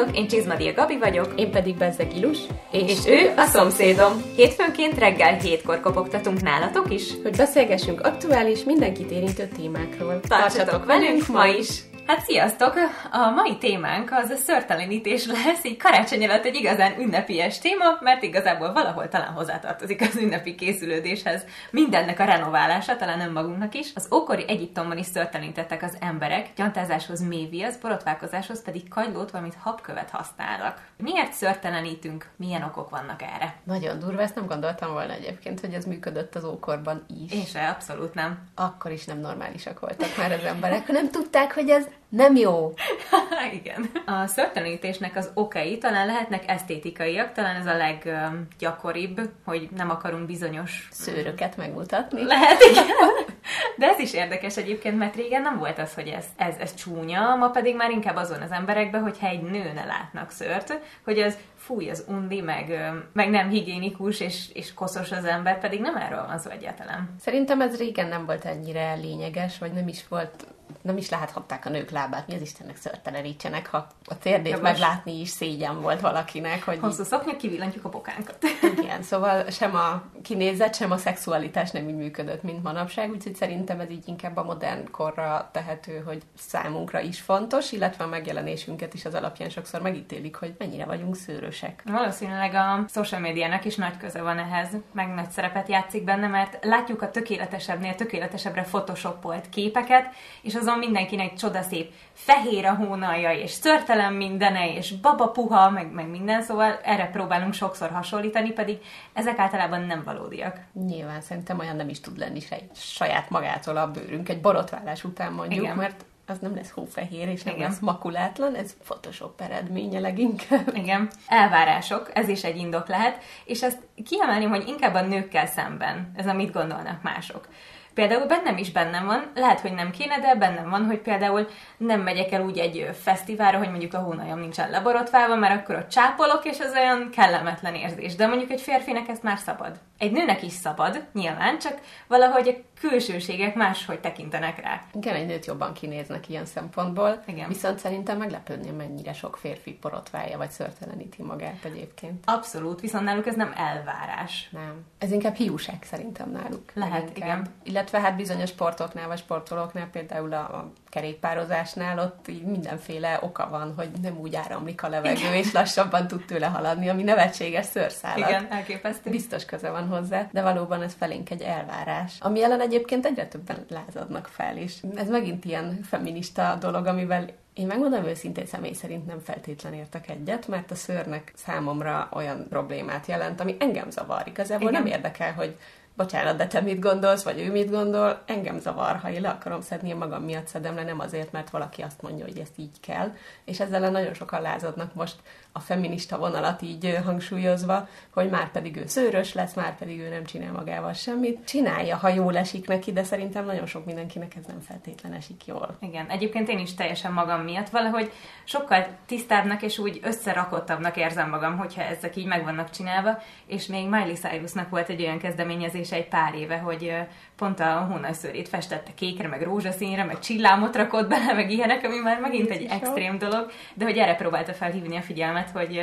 Sziasztok, én Csizmadia Gabi vagyok. Én pedig Bezzeg Ilus. És, és ő a szomszédom. Hétfőnként reggel hétkor kopogtatunk nálatok is. Hogy beszélgessünk aktuális, mindenkit érintő témákról. Tartsatok velünk ma is! Hát sziasztok! A mai témánk az a szörtelenítés lesz, így karácsony alatt egy igazán ünnepies téma, mert igazából valahol talán hozzátartozik az ünnepi készülődéshez. Mindennek a renoválása, talán nem magunknak is. Az ókori Egyiptomban is szörtelenítettek az emberek, gyantázáshoz méviasz, borotválkozáshoz pedig kagylót, valamint habkövet használnak. Miért szörtelenítünk? Milyen okok vannak erre? Nagyon durva, ezt nem gondoltam volna egyébként, hogy ez működött az ókorban is. Én se, abszolút nem. Akkor is nem normálisak voltak már az emberek, nem tudták, hogy ez nem jó. Igen. A szörtelenítésnek az okai talán lehetnek esztétikaiak, talán ez a leggyakoribb, hogy nem akarunk bizonyos szőröket megmutatni. Lehet, igen. De ez is érdekes egyébként, mert régen nem volt az, hogy ez, ez, ez csúnya, ma pedig már inkább azon az emberekben, hogyha egy nő ne látnak szőrt, hogy ez fúj, az undi, meg, meg nem higiénikus, és, és koszos az ember, pedig nem erről van szó egyáltalán. Szerintem ez régen nem volt ennyire lényeges, vagy nem is volt nem is láthatták a nők lábát, mi az Istennek szörtelenítsenek, ha a térdét ja, meglátni is szégyen volt valakinek. Hogy Hosszú szoknya, kivillantjuk a bokánkat. Igen, szóval sem a kinézet, sem a szexualitás nem így működött, mint manapság, úgyhogy szerintem ez így inkább a modern korra tehető, hogy számunkra is fontos, illetve a megjelenésünket is az alapján sokszor megítélik, hogy mennyire vagyunk szőrösek. Valószínűleg a social médiának is nagy köze van ehhez, meg nagy szerepet játszik benne, mert látjuk a tökéletesebbnél tökéletesebbre photoshopolt képeket, és azon mindenkinek csodaszép fehér a hónalja, és szörtelen mindene, és baba puha, meg, meg minden, szóval erre próbálunk sokszor hasonlítani, pedig ezek általában nem valódiak. Nyilván szerintem olyan nem is tud lenni se, saját magától a bőrünk egy borotválás után mondjuk, Igen. mert az nem lesz hófehér, és nem Igen. lesz makulátlan, ez Photoshop eredménye leginkább. Igen. Elvárások, ez is egy indok lehet, és ezt kiemelném, hogy inkább a nőkkel szemben, ez a mit gondolnak mások. Például bennem is bennem van, lehet, hogy nem kéne, de bennem van, hogy például nem megyek el úgy egy fesztiválra, hogy mondjuk a hónajom nincsen leborotválva, mert akkor ott csápolok, és az olyan kellemetlen érzés. De mondjuk egy férfinek ezt már szabad. Egy nőnek is szabad, nyilván, csak valahogy a külsőségek máshogy tekintenek rá. Igen, egy nőt jobban kinéznek ilyen szempontból. Igen. Viszont szerintem meglepődném, mennyire sok férfi porotválja vagy szörteleníti magát egyébként. Abszolút, viszont náluk ez nem elvárás. Nem. Ez inkább hiúság szerintem náluk. Lehet, igen. Illetve hát bizonyos sportoknál vagy sportolóknál, például a, a kerékpározásnál ott így mindenféle oka van, hogy nem úgy áramlik a levegő, igen. és lassabban tud tőle haladni, ami nevetséges szőrszálat. Igen, elképesztő. Biztos köze van hozzá, de valóban ez felénk egy elvárás. Ami ellen egyébként egyre többen lázadnak fel, és ez megint ilyen feminista dolog, amivel én megmondom őszintén, személy szerint nem feltétlen értek egyet, mert a szőrnek számomra olyan problémát jelent, ami engem zavar. Igazából Igen. nem érdekel, hogy bocsánat, de te mit gondolsz, vagy ő mit gondol, engem zavar, ha én le akarom szedni, én magam miatt szedem le, nem azért, mert valaki azt mondja, hogy ezt így kell. És ezzel nagyon sokan lázadnak most a feminista vonalat így hangsúlyozva, hogy már pedig ő szőrös lesz, már pedig ő nem csinál magával semmit. Csinálja, ha jól esik neki, de szerintem nagyon sok mindenkinek ez nem feltétlen esik jól. Igen, egyébként én is teljesen magam miatt valahogy sokkal tisztábbnak és úgy összerakottabbnak érzem magam, hogyha ezek így meg vannak csinálva, és még Miley Cyrusnak volt egy olyan kezdeményezése egy pár éve, hogy pont a hónajszőrét festette kékre, meg rózsaszínre, meg csillámot rakott bele, meg ilyenek, ami már megint egy extrém dolog, de hogy erre próbálta felhívni a figyelmet, hogy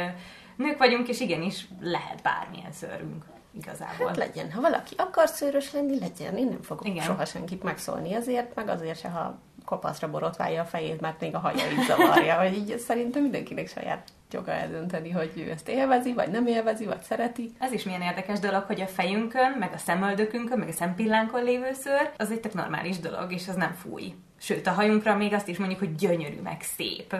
nők vagyunk, és igenis lehet bármilyen szőrünk igazából. Hát legyen, ha valaki akar szőrös lenni, legyen. Én nem fogok Igen. soha senkit megszólni azért, meg azért se, ha kopaszra borotválja a fejét, mert még a haja így zavarja, vagy így szerintem mindenkinek saját joga eldönteni, hogy ő ezt élvezi, vagy nem élvezi, vagy szereti. Ez is milyen érdekes dolog, hogy a fejünkön, meg a szemöldökünkön, meg a szempillánkon lévő szőr, az egy tök normális dolog, és az nem fúj. Sőt, a hajunkra még azt is mondjuk, hogy gyönyörű, meg szép.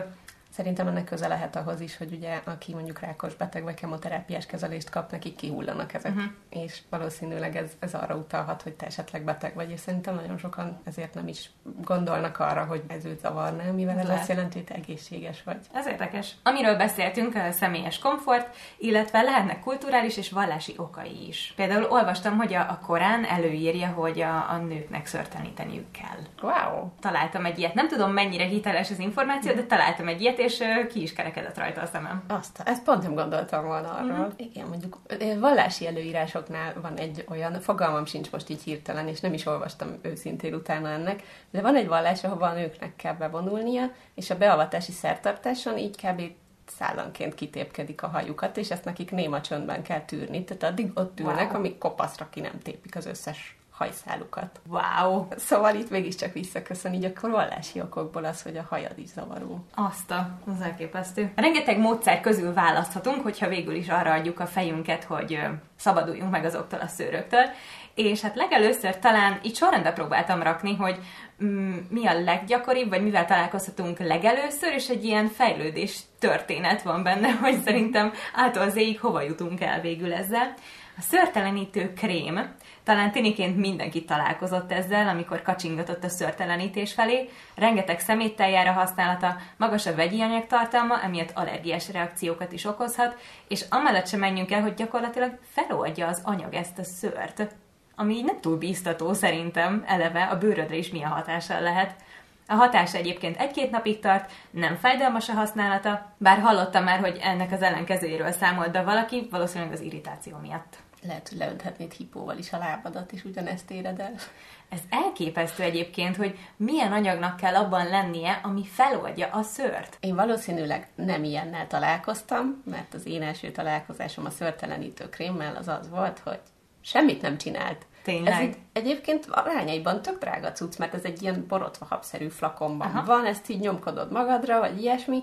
Szerintem ennek köze lehet ahhoz is, hogy ugye aki mondjuk rákos beteg vagy kemoterápiás kezelést kap, nekik kihullanak ezek. Uh-huh. És valószínűleg ez, ez arra utalhat, hogy te esetleg beteg vagy, és szerintem nagyon sokan ezért nem is gondolnak arra, hogy ez őt zavarná, mivel ez, ez azt jelenti, hogy te egészséges vagy. Ez érdekes. Amiről beszéltünk, a személyes komfort, illetve lehetnek kulturális és vallási okai is. Például olvastam, hogy a, a Korán előírja, hogy a, a nőknek szörteníteniük kell. Wow! Találtam egy ilyet. Nem tudom, mennyire hiteles az információ, de találtam egy ilyet, és ki is kerekedett rajta a szemem. Azt, ezt pont nem gondoltam volna arról. Mm-hmm. Igen, mondjuk vallási előírásoknál van egy olyan, fogalmam sincs most így hirtelen, és nem is olvastam őszintén utána ennek, de van egy vallás, ahova a nőknek kell bevonulnia, és a beavatási szertartáson így kb szállanként kitépkedik a hajukat, és ezt nekik néma csöndben kell tűrni. Tehát addig ott ülnek, wow. amíg kopaszra ki nem tépik az összes hajszálukat. Wow! Szóval itt mégiscsak visszaköszön így a vallási okokból az, hogy a hajad is zavaró. Azt a, az elképesztő. Rengeteg módszer közül választhatunk, hogyha végül is arra adjuk a fejünket, hogy szabaduljunk meg azoktól a szőröktől. És hát legelőször talán így sorrendbe próbáltam rakni, hogy mi a leggyakoribb, vagy mivel találkozhatunk legelőször, és egy ilyen fejlődés történet van benne, hogy szerintem által az hova jutunk el végül ezzel. A szörtelenítő krém, talán tiniként mindenki találkozott ezzel, amikor kacsingatott a szörtelenítés felé, rengeteg szemétteljára használata, magas a vegyi anyagtartalma, emiatt allergiás reakciókat is okozhat, és amellett sem menjünk el, hogy gyakorlatilag feloldja az anyag ezt a szőrt, ami így nem túl bíztató szerintem, eleve a bőrödre is milyen hatással lehet. A hatás egyébként egy-két napig tart, nem fájdalmas a használata, bár hallottam már, hogy ennek az ellenkezőjéről számolt be valaki, valószínűleg az irritáció miatt. Lehet, hogy leönthetnéd hipóval is a lábadat, és ugyanezt éred el. Ez elképesztő egyébként, hogy milyen anyagnak kell abban lennie, ami feloldja a szőrt. Én valószínűleg nem ilyennel találkoztam, mert az én első találkozásom a szőrtelenítő krémmel az az volt, hogy semmit nem csinált. Tényleg? Ez így, egyébként arányaiban tök drága cucc, mert ez egy ilyen borotva habszerű flakonban Aha. van, ezt így nyomkodod magadra, vagy ilyesmi,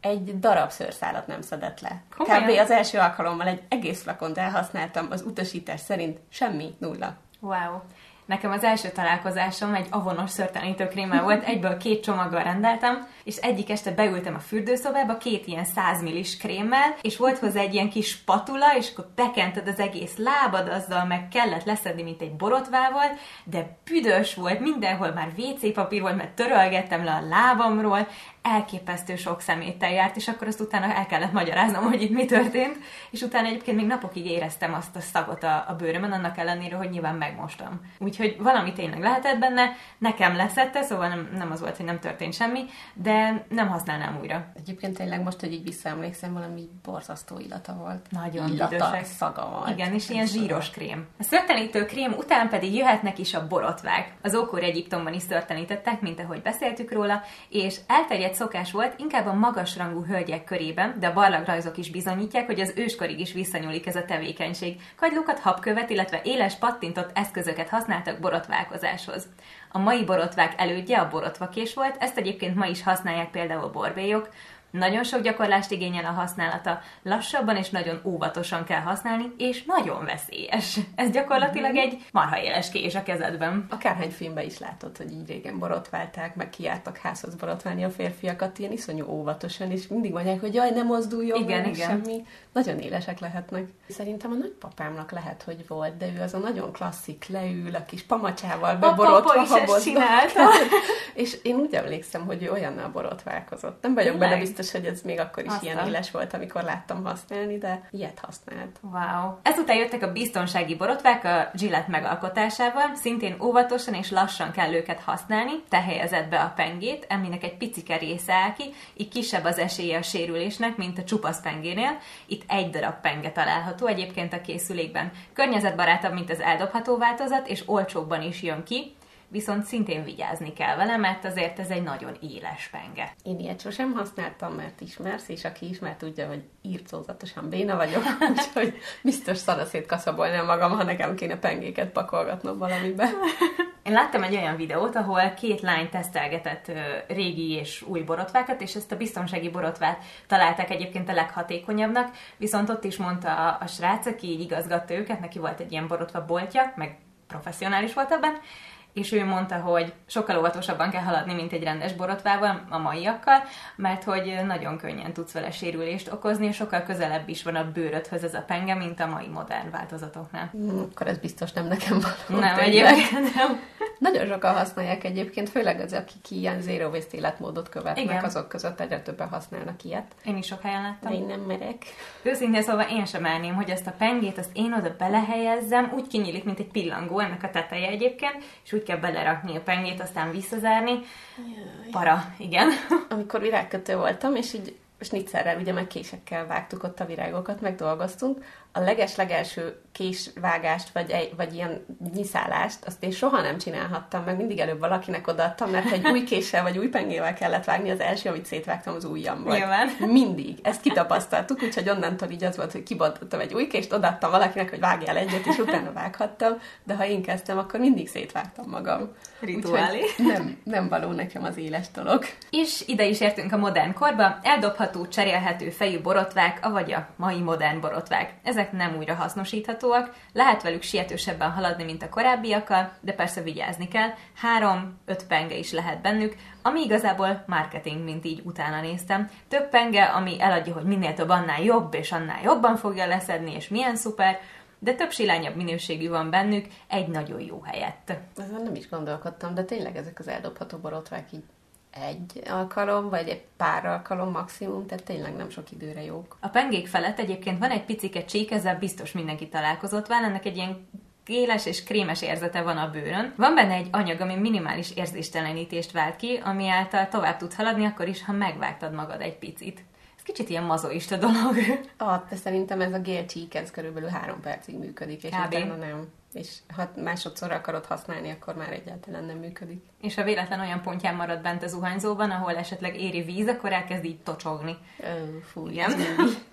egy darab szőrszálat nem szedett le. Komolyan? Kb. az első alkalommal egy egész flakont elhasználtam, az utasítás szerint semmi, nulla. Wow. Nekem az első találkozásom egy avonos szörtelenítő krémmel volt, egyből két csomaggal rendeltem, és egyik este beültem a fürdőszobába két ilyen 100 millis krémmel, és volt hozzá egy ilyen kis spatula, és akkor bekented az egész lábad, azzal meg kellett leszedni, mint egy borotvával, de büdös volt, mindenhol már WC papír volt, mert törölgettem le a lábamról, elképesztő sok szeméttel járt, és akkor azt utána el kellett magyaráznom, hogy itt mi történt, és utána egyébként még napokig éreztem azt a szagot a, a bőrömön, annak ellenére, hogy nyilván megmostam. Úgyhogy valami tényleg lehetett benne, nekem leszette, szóval nem, nem az volt, hogy nem történt semmi, de nem használnám újra. Egyébként tényleg most, hogy így visszaemlékszem, valami borzasztó illata volt. Nagyon illata, szaga volt. Igen, és ilyen zsíros krém. A szörtelenítő krém után pedig jöhetnek is a borotvák. Az ókor Egyiptomban is szörtelenítettek, mint ahogy beszéltük róla, és elterjedt szokás volt inkább a magasrangú hölgyek körében, de a barlangrajzok is bizonyítják, hogy az őskorig is visszanyúlik ez a tevékenység. Kagylókat, habkövet, illetve éles pattintott eszközöket használtak borotválkozáshoz. A mai borotvák elődje a borotvakés volt, ezt egyébként ma is használják például a borbélyok, nagyon sok gyakorlást igényel a használata, lassabban és nagyon óvatosan kell használni, és nagyon veszélyes. Ez gyakorlatilag mm-hmm. egy marha éles kés a kezedben. Akárhány filmben is látod, hogy így régen borotválták, meg kiártak házhoz borotválni a férfiakat, ilyen iszonyú óvatosan, és mindig mondják, hogy jaj, nem mozduljon, igen, igen. semmi. Nagyon élesek lehetnek. Szerintem a nagypapámnak lehet, hogy volt, de ő az a nagyon klasszik, leül a kis pamacsával beborotva, a papa is csinálta. és én úgy emlékszem, hogy ő olyannal borotválkozott. Nem vagyok benne biztos, biztos, hogy ez még akkor is Aztán. ilyen éles volt, amikor láttam használni, de ilyet használt. Wow. Ezután jöttek a biztonsági borotvák a Gillette megalkotásával, szintén óvatosan és lassan kell őket használni, te helyezed be a pengét, aminek egy picike része áll ki, így kisebb az esélye a sérülésnek, mint a csupasz pengénél. Itt egy darab penge található egyébként a készülékben. Környezetbarátabb, mint az eldobható változat, és olcsóbban is jön ki, viszont szintén vigyázni kell vele, mert azért ez egy nagyon éles penge. Én ilyet sosem használtam, mert ismersz, és aki ismer tudja, hogy írtózatosan béna vagyok, úgyhogy biztos szanaszét kaszabolnám magam, ha nekem kéne pengéket pakolgatnom valamibe. Én láttam egy olyan videót, ahol két lány tesztelgetett régi és új borotvákat, és ezt a biztonsági borotvát találták egyébként a leghatékonyabbnak, viszont ott is mondta a, a srác, aki így igazgatta őket, neki volt egy ilyen borotva boltja, meg professzionális volt ebben, és ő mondta, hogy sokkal óvatosabban kell haladni, mint egy rendes borotvával, a maiakkal, mert hogy nagyon könnyen tudsz vele sérülést okozni, és sokkal közelebb is van a bőrödhöz ez a penge, mint a mai modern változatoknál. Mm, akkor ez biztos nem nekem való. Nem, egyébként nem. Nagyon sokan használják egyébként, főleg az, akik ilyen zero waste életmódot követnek, Igen. azok között egyre többen használnak ilyet. Én is sok helyen láttam. én nem merek. Őszintén szóval én sem elném, hogy ezt a pengét, azt én oda belehelyezzem, úgy kinyílik, mint egy pillangó, ennek a teteje egyébként, és úgy kell belerakni a pengét, aztán visszazárni. Jaj. Para, igen. Amikor virágkötő voltam, és így snitzerrel, ugye meg késekkel vágtuk ott a virágokat, meg dolgoztunk, a leges-legelső késvágást, vagy, vagy ilyen nyiszálást, azt én soha nem csinálhattam, meg mindig előbb valakinek odaadtam, mert egy új késsel vagy új pengével kellett vágni, az első, amit szétvágtam, az ujjam volt. Nyilván. Mindig. Ezt kitapasztaltuk, úgyhogy onnantól így az volt, hogy kibontottam egy új kést, odaadtam valakinek, hogy vágjál egyet, és utána vághattam, de ha én kezdtem, akkor mindig szétvágtam magam. Rituálé. Úgyhogy Nem, nem való nekem az éles dolog. És ide is értünk a modern korba, eldobható, cserélhető fejű borotvák, avagy a mai modern borotvák. Ezek nem újra hasznosíthatóak, lehet velük sietősebben haladni, mint a korábbiakkal, de persze vigyázni kell. Három-öt penge is lehet bennük, ami igazából marketing, mint így utána néztem. Több penge, ami eladja, hogy minél több, annál jobb, és annál jobban fogja leszedni, és milyen szuper, de több silányabb minőségű van bennük egy nagyon jó helyett. Ezen nem is gondolkodtam, de tényleg ezek az eldobható borotvák így egy alkalom, vagy egy pár alkalom maximum, tehát tényleg nem sok időre jók. A pengék felett egyébként van egy picike csík, ezzel biztos mindenki találkozott vele, ennek egy ilyen géles és krémes érzete van a bőrön. Van benne egy anyag, ami minimális érzéstelenítést vált ki, ami által tovább tud haladni, akkor is, ha megvágtad magad egy picit. Ez kicsit ilyen mazoista dolog. Ah, de szerintem ez a gél csík, ez körülbelül három percig működik, és Kb. utána nem. És ha másodszor akarod használni, akkor már egyáltalán nem működik. és ha véletlen olyan pontján marad bent a zuhanyzóban, ahol esetleg éri víz, akkor elkezd így tocsogni. Ö, fú, Igen.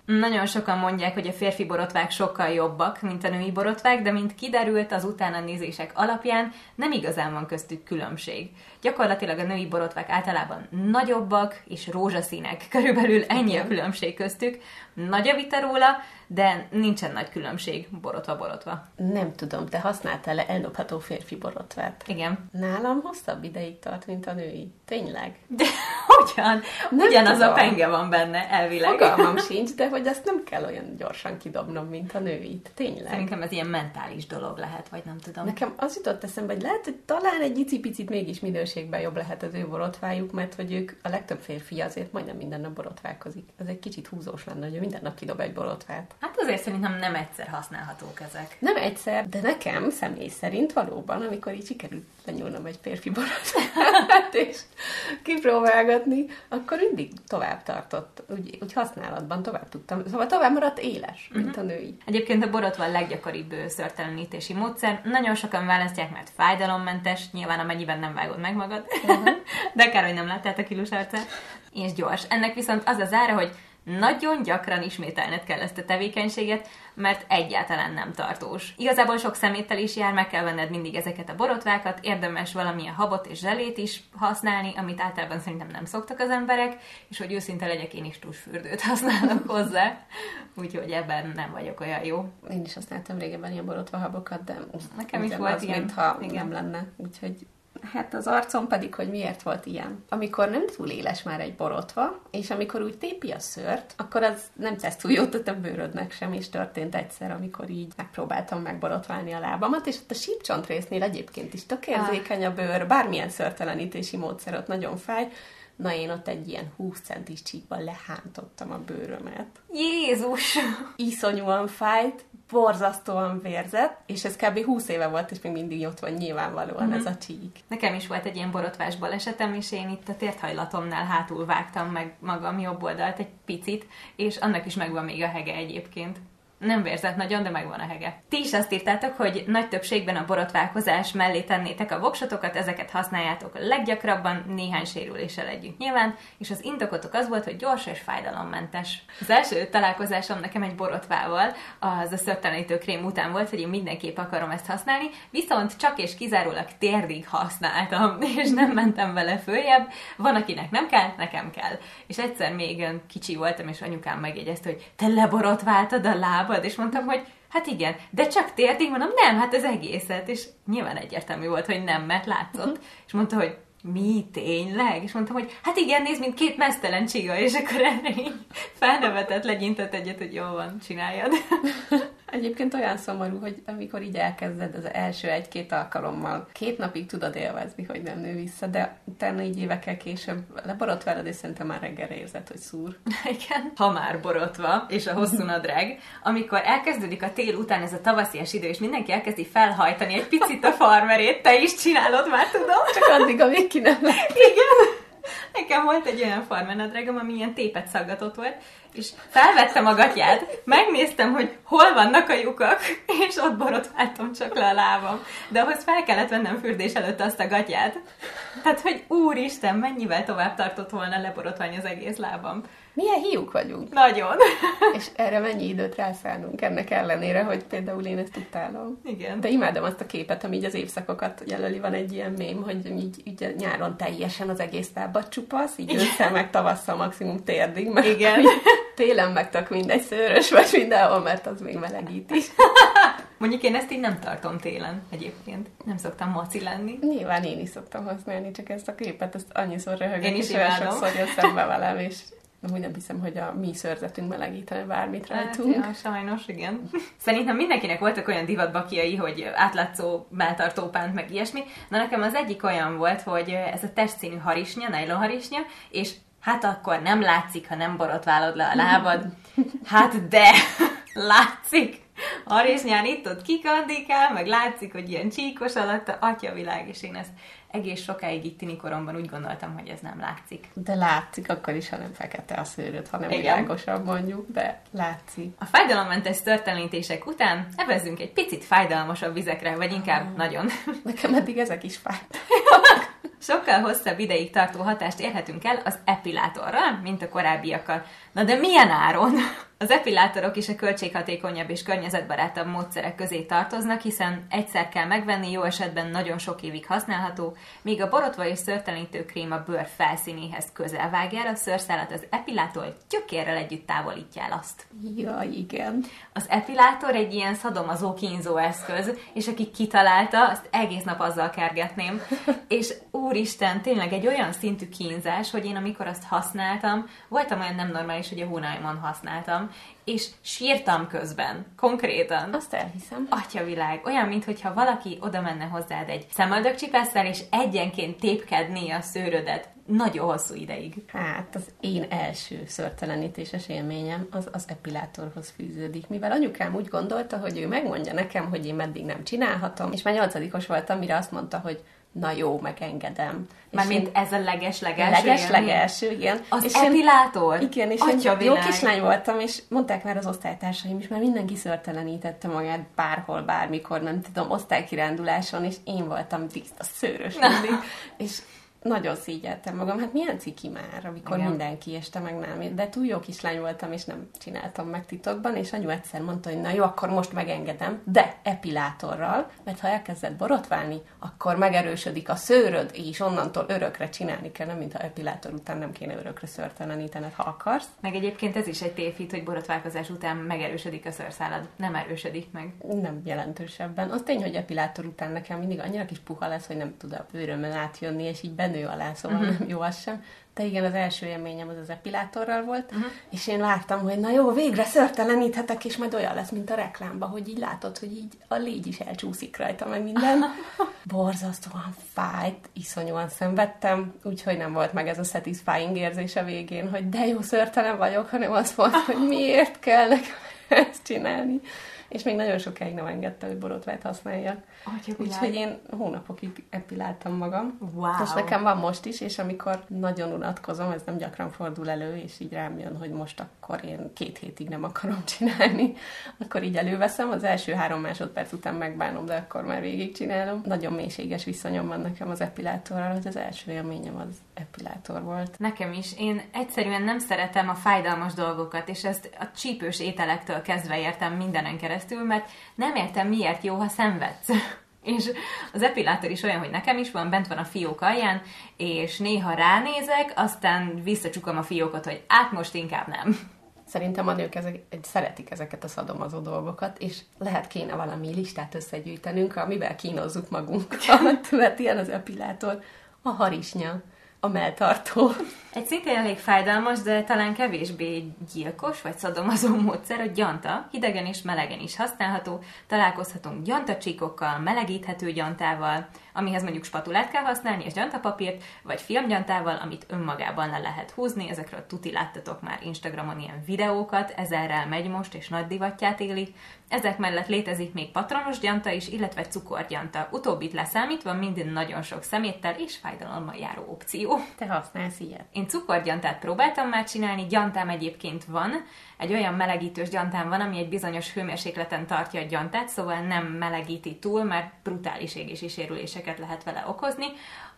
Nagyon sokan mondják, hogy a férfi borotvák sokkal jobbak, mint a női borotvák, de mint kiderült az utána nézések alapján, nem igazán van köztük különbség. Gyakorlatilag a női borotvák általában nagyobbak és rózsaszínek. Körülbelül ennyi a különbség köztük. Nagy a vita róla, de nincsen nagy különbség borotva-borotva. Nem tudom, te használtál-e eldobható férfi borotvát? Igen. Nálam hosszabb ideig tart, mint a női. Tényleg. De hogyan? Nem Ugyanaz a tudom. penge van benne, elvileg. Fogalmam sincs, de hogy azt nem kell olyan gyorsan kidobnom, mint a nőit. Tényleg. Szerintem ez ilyen mentális dolog lehet, vagy nem tudom. Nekem az jutott eszembe, hogy lehet, hogy talán egy icipicit mégis minőségben jobb lehet az ő borotvájuk, mert hogy ők a legtöbb férfi azért majdnem minden nap borotválkozik. Ez egy kicsit húzós lenne, hogy minden nap kidob egy borotvát. Hát azért szerintem nem egyszer használhatók ezek. Nem egyszer, de nekem személy szerint valóban, amikor így sikerült lenyúlnom egy férfi borotvát, és kipróbálgatni, akkor mindig tovább tartott, úgy, úgy használatban tovább tudtam. Szóval tovább maradt éles, mint a női. Egyébként a borotva a leggyakoribb ö, szőrtelenítési módszer. Nagyon sokan választják, mert fájdalommentes, nyilván amennyiben nem vágod meg magad, de kár, hogy nem láttátok kilus arcát. És gyors. Ennek viszont az az ára, hogy nagyon gyakran ismételned kell ezt a tevékenységet, mert egyáltalán nem tartós. Igazából sok szeméttel is jár, meg kell venned mindig ezeket a borotvákat, érdemes valamilyen habot és zselét is használni, amit általában szerintem nem szoktak az emberek, és hogy őszinte legyek, én is tusfürdőt használok hozzá, úgyhogy ebben nem vagyok olyan jó. Én is használtam régebben ilyen borotvahabokat, de Nekem is volt ilyen. mintha Igen. nem lenne. Úgyhogy hát az arcom pedig, hogy miért volt ilyen. Amikor nem túl éles már egy borotva, és amikor úgy tépi a szőrt, akkor az nem tesz túl jót a bőrödnek sem, és történt egyszer, amikor így megpróbáltam megborotválni a lábamat, és ott a sípcsontrésznél egyébként is tök érzékeny a bőr, bármilyen szőrtelenítési módszer ott nagyon fáj, Na én ott egy ilyen 20 centis csíkban lehántottam a bőrömet. Jézus! Iszonyúan fájt, borzasztóan vérzett, és ez kb. 20 éve volt, és még mindig ott van nyilvánvalóan Mhm. ez a csík. Nekem is volt egy ilyen borotvás balesetem, és én itt a térthajlatomnál hátul vágtam meg magam jobb oldalt egy picit, és annak is megvan még a hege egyébként. Nem vérzett nagyon, de megvan a hege. Ti is azt írtátok, hogy nagy többségben a borotválkozás mellé tennétek a voksotokat, ezeket használjátok leggyakrabban, néhány sérüléssel együtt nyilván, és az indokotok az volt, hogy gyors és fájdalommentes. Az első találkozásom nekem egy borotvával, az a szörtelenítő krém után volt, hogy én mindenképp akarom ezt használni, viszont csak és kizárólag térdig használtam, és nem mentem vele följebb. Van, akinek nem kell, nekem kell. És egyszer még kicsi voltam, és anyukám megjegyezte, hogy te leborotváltad a lábad, és mondtam, hogy hát igen, de csak térdig, mondom, nem, hát az egészet, és nyilván egyértelmű volt, hogy nem, mert látszott, és mondta, hogy mi, tényleg? És mondtam, hogy hát igen, nézd, mint két mesztelen csiga, és akkor erre így felnevetett, legyintett egyet, hogy jó van, csináljad. Egyébként olyan szomorú, hogy amikor így elkezded az első egy-két alkalommal, két napig tudod élvezni, hogy nem nő vissza, de utána így évekkel később leborotválod, és szerintem már reggel érzed, hogy szúr. Igen. Ha már borotva, és a hosszú nadrág, amikor elkezdődik a tél után ez a tavaszias idő, és mindenki elkezdi felhajtani egy picit a farmerét, te is csinálod már, tudom. Csak addig, amíg ki nem lett. Igen. Nekem volt egy olyan farmenadrágom, ami ilyen tépet szaggatott volt, és felvettem a gatyát, megnéztem, hogy hol vannak a lyukak, és ott borotváltam csak le a lábam. De ahhoz fel kellett vennem fürdés előtt azt a gatyát. Tehát, hogy úristen, mennyivel tovább tartott volna leborotválni az egész lábam. Milyen hiúk vagyunk. Nagyon. És erre mennyi időt rászállunk ennek ellenére, hogy például én ezt utálom. Igen. De imádom azt a képet, ami így az évszakokat jelöli, van egy ilyen mém, hogy így, így nyáron teljesen az egész lábat csupasz, így ősszel meg tavasszal maximum térdig, mert Igen. télen megtak mindegy szőrös vagy mindenhol, mert az még melegíti. Mondjuk én ezt így nem tartom télen egyébként. Nem szoktam maci lenni. Nyilván én is szoktam használni, csak ezt a képet, ezt annyiszor röhögök, Én is és olyan sokszor jön szembe velem, és úgy nem hiszem, hogy a mi szőrzetünk melegítene bármit rajtunk. Hát, ja, sajnos, igen. Szerintem mindenkinek voltak olyan divatbakiai, hogy átlátszó melltartó pánt, meg ilyesmi. Na nekem az egyik olyan volt, hogy ez a testszínű harisnya, nylon harisnya, és hát akkor nem látszik, ha nem borotválod le a lábad. Hát de, látszik. Harisnyán itt ott kikandikál, meg látszik, hogy ilyen csíkos alatt a atyavilág, és én ezt egész sokáig itt tini koromban úgy gondoltam, hogy ez nem látszik. De látszik akkor is, ha nem fekete a szőröd, hanem Igen. világosabb mondjuk, de látszik. A fájdalommentes történítések után evezzünk egy picit fájdalmasabb vizekre, vagy inkább nagyon. Nekem eddig ezek is fájt. Sokkal hosszabb ideig tartó hatást érhetünk el az epilátorral, mint a korábbiakkal. Na de milyen áron? Az epilátorok is a költséghatékonyabb és környezetbarátabb módszerek közé tartoznak, hiszen egyszer kell megvenni, jó esetben nagyon sok évig használható, míg a borotva és szörtelenítő krém a bőr felszínéhez közel vágja el a szőrszálat, az epilátor gyökérrel együtt távolítja el azt. Ja, igen. Az epilátor egy ilyen szadomazó kínzó eszköz, és aki kitalálta, azt egész nap azzal kergetném. És úristen, tényleg egy olyan szintű kínzás, hogy én amikor azt használtam, voltam olyan nem normális, hogy a hónaimon használtam, és sírtam közben, konkrétan. Azt elhiszem. Atyavilág, olyan, mintha valaki oda menne hozzád egy szemöldökcsipesszel, és egyenként tépkedné a szőrödet nagyon hosszú ideig. Hát az én első szörtelenítéses élményem az az epilátorhoz fűződik, mivel anyukám úgy gondolta, hogy ő megmondja nekem, hogy én meddig nem csinálhatom, és már nyolcadikos voltam, mire azt mondta, hogy na jó, megengedem. Mármint én- ez a leges-legelső leges, élmény? legelső, igen. Az és epilátor? igen, és én jó Atyavilág. kislány voltam, és mondták már az osztálytársaim is, mert mindenki szörtelenítette magát bárhol, bármikor, nem tudom, osztálykiránduláson, és én voltam tiszta szőrös mindig, és nagyon szígyeltem magam. Hát milyen ciki már, amikor Igen. Mindenki este meg nem. De túl jó kislány voltam, és nem csináltam meg titokban, és anyu egyszer mondta, hogy na jó, akkor most megengedem, de epilátorral, mert ha elkezded borotválni, akkor megerősödik a szőröd, és onnantól örökre csinálni kell, nem mintha epilátor után nem kéne örökre szörtelenítened, ha akarsz. Meg egyébként ez is egy tévhit, hogy borotválkozás után megerősödik a szőrszálad. Nem erősödik meg. Nem jelentősebben. Az tény, hogy epilátor után nekem mindig annyira kis puha lesz, hogy nem tud a bőrömön átjönni, és így benő alá, szóval uh-huh. nem jó az sem. De igen, az első élményem az az epilátorral volt, uh-huh. és én vártam, hogy na jó, végre szörteleníthetek, és majd olyan lesz, mint a reklámban, hogy így látod, hogy így a légy is elcsúszik rajta, meg minden. Borzasztóan fájt, iszonyúan szenvedtem, úgyhogy nem volt meg ez a satisfying érzés a végén, hogy de jó szörtelen vagyok, hanem az volt, hogy miért kell nekem ezt csinálni. És még nagyon sokáig nem engedte, hogy borotvát használjak. Úgyhogy én hónapokig epiláltam magam. Wow. És nekem van most is, és amikor nagyon unatkozom, ez nem gyakran fordul elő, és így rám jön, hogy most akkor én két hétig nem akarom csinálni, akkor így előveszem, az első három másodperc után megbánom, de akkor már végigcsinálom. Nagyon mélységes viszonyom van nekem az epilátorral, hogy az első élményem az epilátor volt. Nekem is. Én egyszerűen nem szeretem a fájdalmas dolgokat, és ezt a csípős ételektől kezdve értem mindenen keresztül, mert nem értem, miért jó, ha szenvedsz. És az epilátor is olyan, hogy nekem is van, bent van a fiók alján, és néha ránézek, aztán visszacsukom a fiókot, hogy át most inkább nem. Szerintem a nők ezek, szeretik ezeket a szadomazó dolgokat, és lehet kéne valami listát összegyűjtenünk, amivel kínozzuk magunkat, mert ilyen az epilátor, a harisnya, a melltartó. Egy szintén elég fájdalmas, de talán kevésbé gyilkos vagy szadomazó módszer a gyanta. Hidegen és melegen is használható. Találkozhatunk gyantacsíkokkal, melegíthető gyantával, amihez mondjuk spatulát kell használni, és gyantapapírt, vagy filmgyantával, amit önmagában le lehet húzni. Ezekről tuti láttatok már Instagramon ilyen videókat, ezerrel megy most, és nagy divatját éli. Ezek mellett létezik még patronos gyanta is, illetve cukorgyanta. Utóbbit leszámítva minden nagyon sok szeméttel és fájdalommal járó opció. Te használsz ilyet? Én cukorgyantát próbáltam már csinálni, gyantám egyébként van. Egy olyan melegítős gyantám van, ami egy bizonyos hőmérsékleten tartja a gyantát, szóval nem melegíti túl, mert brutális égési sérüléseket lehet vele okozni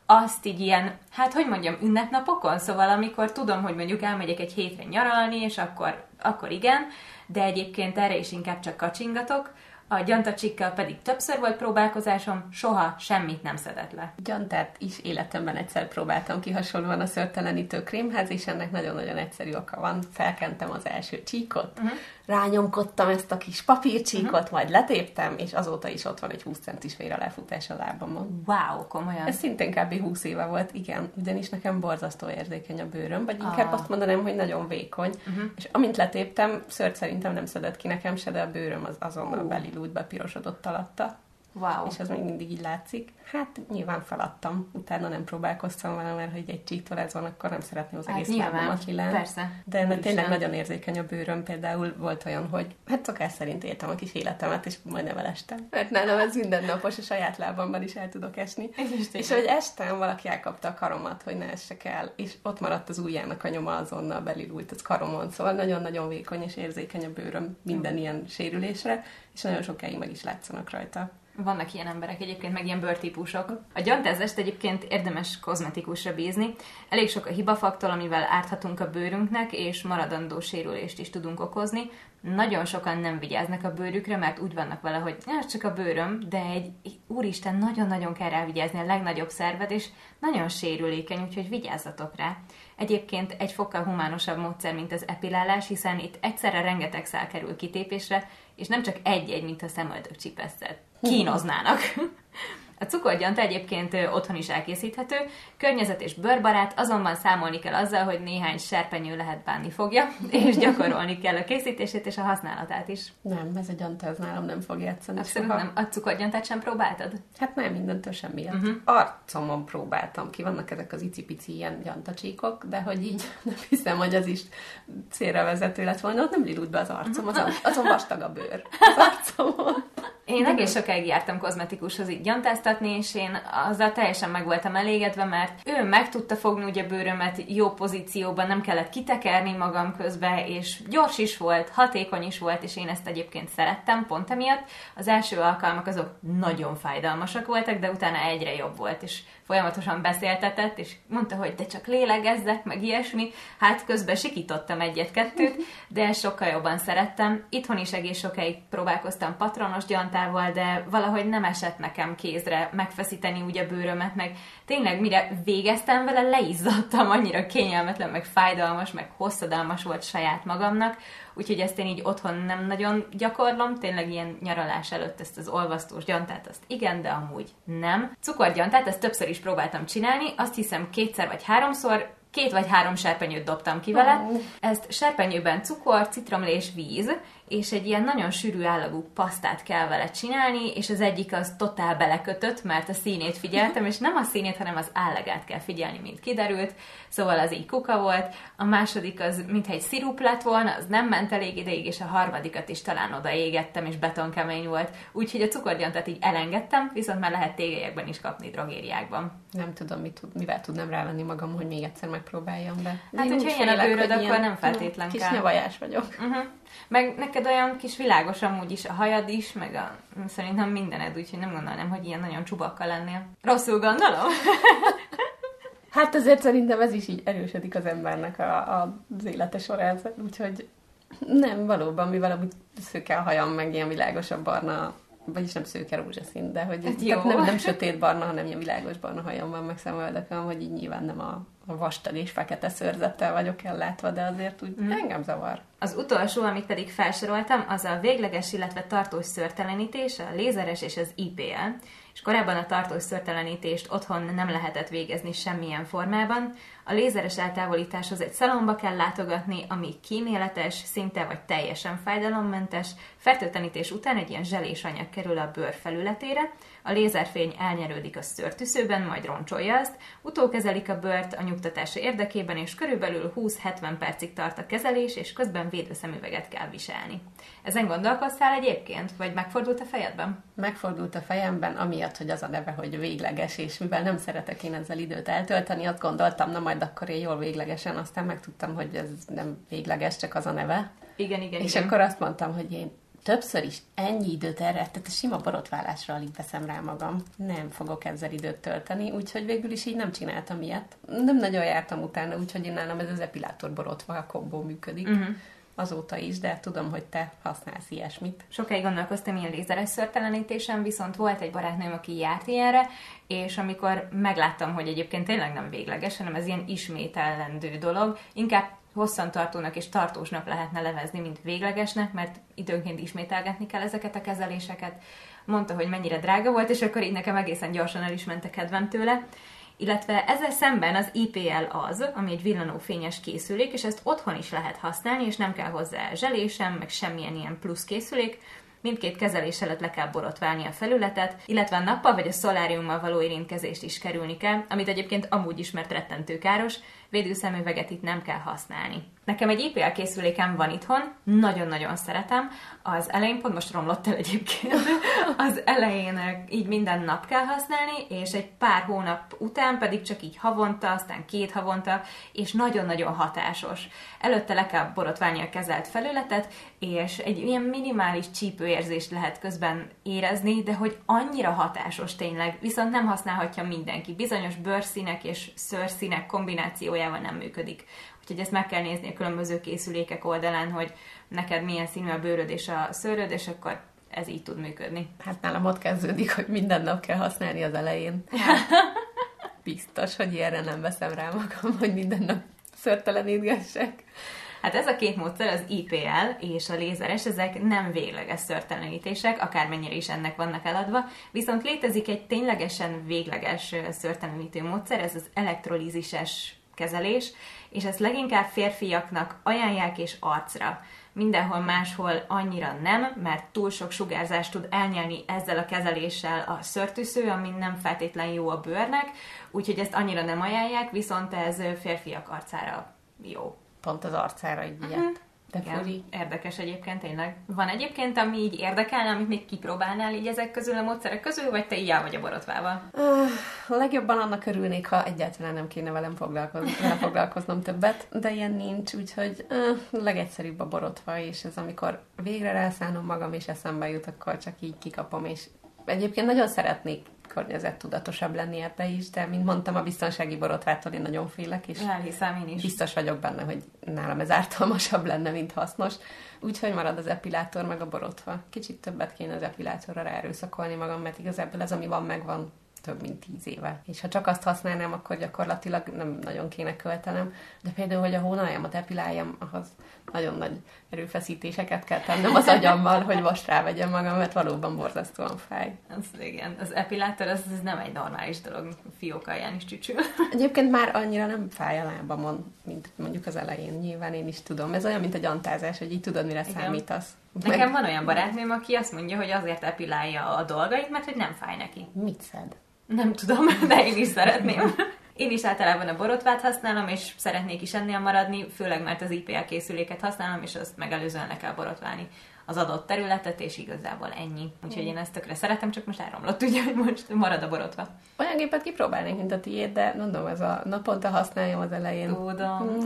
azt így ilyen, hát hogy mondjam, ünnepnapokon, szóval amikor tudom, hogy mondjuk elmegyek egy hétre nyaralni, és akkor, akkor igen, de egyébként erre is inkább csak kacsingatok, a gyantacsikkal pedig többször volt próbálkozásom, soha semmit nem szedett le. Gyantát is életemben egyszer próbáltam ki, hasonlóan a szörtelenítő krémhez, és ennek nagyon-nagyon egyszerű oka van. Felkentem az első csíkot, uh-huh rányomkodtam ezt a kis papírcsíkot, uh-huh. majd letéptem, és azóta is ott van egy 20 centis vér a lefutás a lábamon. Wow, komolyan. Ez szintén kb. 20 éve volt, igen, ugyanis nekem borzasztó érzékeny a bőröm, vagy inkább ah. azt mondanám, hogy nagyon vékony, uh-huh. és amint letéptem, szört szerintem nem szedett ki nekem se, de a bőröm az azonnal uh. belilult, bepirosodott alatta. Wow. És ez még mindig így látszik. Hát nyilván feladtam, utána nem próbálkoztam vele, mert hogy egy csíktól ez van, akkor nem szeretném az hát egész nyilván, lábamat kilán. Persze. De ennek tényleg nagyon érzékeny a bőröm. Például volt olyan, hogy hát szokás szerint éltem a kis életemet, és majdnem elestem. Mert nálam ez mindennapos, a saját lábamban is el tudok esni. És, és hogy estem, valaki elkapta a karomat, hogy ne essek el, és ott maradt az ujjának a nyoma azonnal belilult az karomon. Szóval nagyon-nagyon vékony és érzékeny a bőröm minden ilyen sérülésre, és nagyon sokáig meg is látszanak rajta. Vannak ilyen emberek egyébként, meg ilyen bőrtípusok. A gyantázest egyébként érdemes kozmetikusra bízni. Elég sok a hibafaktor, amivel árthatunk a bőrünknek, és maradandó sérülést is tudunk okozni. Nagyon sokan nem vigyáznak a bőrükre, mert úgy vannak vele, hogy ez csak a bőröm, de egy úristen, nagyon-nagyon kell rá vigyázni a legnagyobb szerved, és nagyon sérülékeny, úgyhogy vigyázzatok rá. Egyébként egy fokkal humánosabb módszer, mint az epilálás, hiszen itt egyszerre rengeteg szál kerül kitépésre, és nem csak egy-egy, mint a szemöldök csipeszet kínoznának. A cukorgyanta egyébként otthon is elkészíthető, környezet és bőrbarát, azonban számolni kell azzal, hogy néhány serpenyő lehet bánni fogja, és gyakorolni kell a készítését és a használatát is. Nem, ez a gyanta ez nálam nem fog játszani Abszolút soha. nem. A cukorgyantát sem próbáltad? Hát nem, mindentől semmiért. Uh-huh. Arcomon próbáltam ki, vannak ezek az icipici ilyen gyantacsíkok, de hogy így nem hiszem, hogy az is célra vezető lett volna, ott nem lilult be az arcom, azon, azon vastag a bőr az arcomon. Én egész sokáig jártam kozmetikushoz így gyantáztatni, és én azzal teljesen meg voltam elégedve, mert ő meg tudta fogni ugye bőrömet jó pozícióban, nem kellett kitekerni magam közbe, és gyors is volt, hatékony is volt, és én ezt egyébként szerettem pont emiatt. Az első alkalmak azok nagyon fájdalmasak voltak, de utána egyre jobb volt, és folyamatosan beszéltetett, és mondta, hogy de csak lélegezzek, meg ilyesmi. Hát közben sikítottam egyet-kettőt, de sokkal jobban szerettem. Itthon is egész sokáig próbálkoztam patronos gyantával, de valahogy nem esett nekem kézre megfeszíteni úgy a bőrömet, meg tényleg mire végeztem vele, leizzadtam, annyira kényelmetlen, meg fájdalmas, meg hosszadalmas volt saját magamnak, úgyhogy ezt én így otthon nem nagyon gyakorlom, tényleg ilyen nyaralás előtt ezt az olvasztós gyantát, azt igen, de amúgy nem. Cukorgyantát, ezt többször is próbáltam csinálni, azt hiszem kétszer vagy háromszor, két vagy három serpenyőt dobtam ki vele. Oh. Ezt serpenyőben cukor, citromlé és víz, és egy ilyen nagyon sűrű állagú pasztát kell vele csinálni, és az egyik az totál belekötött, mert a színét figyeltem, és nem a színét, hanem az állegát kell figyelni, mint kiderült, szóval az így kuka volt, a második az mintha egy szirup lett volna, az nem ment elég ideig, és a harmadikat is talán oda égettem, és betonkemény volt, úgyhogy a cukorgyantát így elengedtem, viszont már lehet tégelyekben is kapni drogériákban. Nem tudom, mit tud, mivel tudnám rávenni magam, hogy még egyszer megpróbáljam be. Hát, hogyha ilyen a bőröd, akkor nem feltétlen kis kell. Kis vagyok. Uh-huh. Meg neked olyan kis világos amúgy is, a hajad is, meg a, szerintem mindened, úgyhogy nem gondolnám, hogy ilyen nagyon csubakka lennél. Rosszul gondolom? hát azért szerintem ez is így erősödik az embernek a, a, az élete során, úgyhogy nem, valóban, mivel amúgy szőke a hajam, meg ilyen világosabb barna vagyis nem szőke rózsaszín, de hogy ez jó. nem, nem sötét barna, hanem ilyen világos barna hajam van, meg szemöldököm, hogy így nyilván nem a vastag és fekete szőrzettel vagyok ellátva, de azért úgy mm. engem zavar. Az utolsó, amit pedig felsoroltam, az a végleges, illetve tartós szőrtelenítés, a lézeres és az IPL. És korábban a tartós szörtelenítést otthon nem lehetett végezni semmilyen formában. A lézeres eltávolításhoz egy szalomba kell látogatni, ami kíméletes, szinte vagy teljesen fájdalommentes. Fertőtlenítés után egy ilyen zselés anyag kerül a bőr felületére, a lézerfény elnyerődik a szőrtűszőben, majd roncsolja azt, utókezelik a bőrt a nyugtatása érdekében, és körülbelül 20-70 percig tart a kezelés, és közben védőszemüveget kell viselni. Ezen gondolkoztál egyébként, vagy megfordult a fejedben? Megfordult a fejemben, amiatt, hogy az a neve, hogy végleges, és mivel nem szeretek én ezzel időt eltölteni, azt gondoltam, na majd akkor én jól véglegesen, aztán megtudtam, hogy ez nem végleges, csak az a neve. Igen, igen, És igen. akkor azt mondtam, hogy én többször is ennyi időt erre, tehát a sima borotválásra alig veszem rá magam. Nem fogok ezzel időt tölteni, úgyhogy végül is így nem csináltam ilyet. Nem nagyon jártam utána, úgyhogy én nálam ez az epilátor borotva a kombó működik. Uh-huh. Azóta is, de tudom, hogy te használsz ilyesmit. Sokáig gondolkoztam ilyen lézeres szörtelenítésen, viszont volt egy barátnőm, aki járt ilyenre, és amikor megláttam, hogy egyébként tényleg nem végleges, hanem ez ilyen ismétellendő dolog, inkább hosszantartónak és tartósnak lehetne levezni, mint véglegesnek, mert időnként ismételgetni kell ezeket a kezeléseket. Mondta, hogy mennyire drága volt, és akkor így nekem egészen gyorsan el is ment a kedvem tőle. Illetve ezzel szemben az IPL az, ami egy villanófényes készülék, és ezt otthon is lehet használni, és nem kell hozzá zselésem, meg semmilyen ilyen plusz készülék, Mindkét kezelés előtt le kell borotválni a felületet, illetve a nappal vagy a szoláriummal való érintkezést is kerülni kell, amit egyébként amúgy ismert rettentő káros, védőszemüveget itt nem kell használni. Nekem egy IPL készülékem van itthon, nagyon-nagyon szeretem. Az elején pont most romlott el egyébként. Az elején így minden nap kell használni, és egy pár hónap után pedig csak így havonta, aztán két havonta, és nagyon-nagyon hatásos. Előtte le kell borotválni a kezelt felületet, és egy ilyen minimális csípőérzést lehet közben érezni, de hogy annyira hatásos tényleg, viszont nem használhatja mindenki. Bizonyos bőrszínek és szőrszínek kombinációjával nem működik. Úgyhogy ezt meg kell nézni a különböző készülékek oldalán, hogy neked milyen színű a bőröd és a szőröd, és akkor ez így tud működni. Hát nálam ott kezdődik, hogy minden nap kell használni az elején. Biztos, hogy ilyenre nem veszem rá magam, hogy minden nap szörtelenítgessek. Hát ez a két módszer, az IPL és a lézeres, ezek nem végleges szörtelenítések, akármennyire is ennek vannak eladva, viszont létezik egy ténylegesen végleges szörtelenítő módszer, ez az elektrolízises kezelés, és ezt leginkább férfiaknak ajánlják és arcra. Mindenhol máshol annyira nem, mert túl sok sugárzást tud elnyelni ezzel a kezeléssel a szörtűsző, ami nem feltétlen jó a bőrnek, úgyhogy ezt annyira nem ajánlják, viszont ez férfiak arcára jó. Pont az arcára így uh-huh. De Igen, érdekes egyébként tényleg. Van egyébként, ami így érdekelne, amit még kipróbálnál így ezek közül a módszerek közül, vagy te így el vagy a borotvával? Uh, legjobban annak örülnék, ha egyáltalán nem kéne velem foglalkozni, vele foglalkoznom többet, de ilyen nincs, úgyhogy uh, legegyszerűbb a borotva, és ez amikor végre rászánom magam, és eszembe jut, akkor csak így kikapom, és egyébként nagyon szeretnék környezettudatosabb lenni ebbe is, de mint mondtam, a biztonsági borotvától én nagyon félek, és Elhiszem én is. biztos vagyok benne, hogy nálam ez ártalmasabb lenne, mint hasznos. Úgyhogy marad az epilátor meg a borotva. Kicsit többet kéne az epilátorra ráerőszakolni magam, mert igazából ez, ami van, megvan több mint tíz éve. És ha csak azt használnám, akkor gyakorlatilag nem nagyon kéne költenem. De például, hogy a hónajamat epiláljam, ahhoz nagyon nagy erőfeszítéseket kell tennem az agyammal, hogy most rávegyem magam, mert valóban borzasztóan fáj. Az igen, az epilátor az, az nem egy normális dolog, fiók alján is csücsül. Egyébként már annyira nem fáj a lábamon, mint mondjuk az elején. Nyilván én is tudom. Ez olyan, mint egy antázás, hogy így tudod, mire igen. számítasz. Nekem Meg... van olyan barátnőm, aki azt mondja, hogy azért epilálja a dolgait, mert hogy nem fáj neki. Mit szed? Nem tudom, de én is szeretném. Én is általában a borotvát használom, és szeretnék is ennél maradni, főleg mert az IPL készüléket használom, és azt megelőzően le kell borotválni az adott területet, és igazából ennyi. Úgyhogy én ezt tökre szeretem, csak most elromlott, ugye, hogy most marad a borotva. Olyan gépet kipróbálnék, mint a tiéd, de mondom, ez a naponta használjam az elején. Tudom.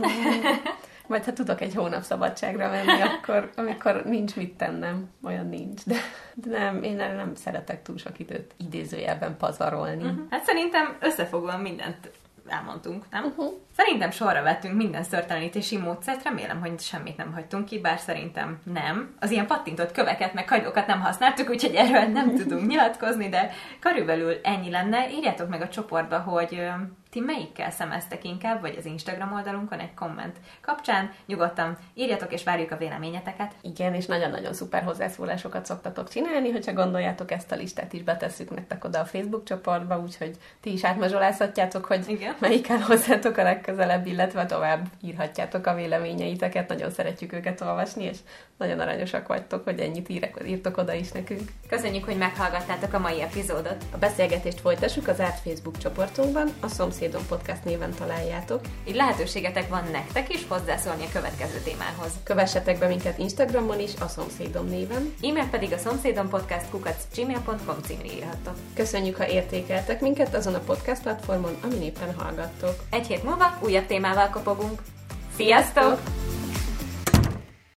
Majd ha tudok egy hónap szabadságra menni, akkor, amikor nincs mit tennem, olyan nincs. De, de nem, én nem szeretek túl sok időt idézőjelben pazarolni. Uh-huh. Hát szerintem összefogóan mindent elmondtunk, nem? Uh-huh. Szerintem sorra vettünk minden szörtelenítési módszert, remélem, hogy semmit nem hagytunk ki, bár szerintem nem. Az ilyen pattintott köveket, meg kagylókat nem használtuk, úgyhogy erről nem tudunk nyilatkozni, de körülbelül ennyi lenne. Írjátok meg a csoportba, hogy ti melyikkel szemeztek inkább, vagy az Instagram oldalunkon egy komment kapcsán. Nyugodtan írjatok, és várjuk a véleményeteket. Igen, és nagyon-nagyon szuper hozzászólásokat szoktatok csinálni, hogyha gondoljátok, ezt a listát is betesszük nektek oda a Facebook csoportba, úgyhogy ti is átmazsolázhatjátok, hogy Igen. melyik áll hozzátok a legközelebb, illetve tovább írhatjátok a véleményeiteket. Nagyon szeretjük őket olvasni, és nagyon aranyosak vagytok, hogy ennyit írek, írtok oda is nekünk. Köszönjük, hogy meghallgattátok a mai epizódot. A beszélgetést folytassuk az árt Facebook csoportunkban, a Szomszédom Podcast néven találjátok. Így lehetőségetek van nektek is hozzászólni a következő témához. Kövessetek be minket Instagramon is, a Szomszédom néven. E-mail pedig a szomszédom podcast kukac gmail.com címre írhattok. Köszönjük, ha értékeltek minket azon a podcast platformon, amin éppen hallgattok. Egy hét múlva újabb témával kopogunk. Sziasztok! Sziasztok!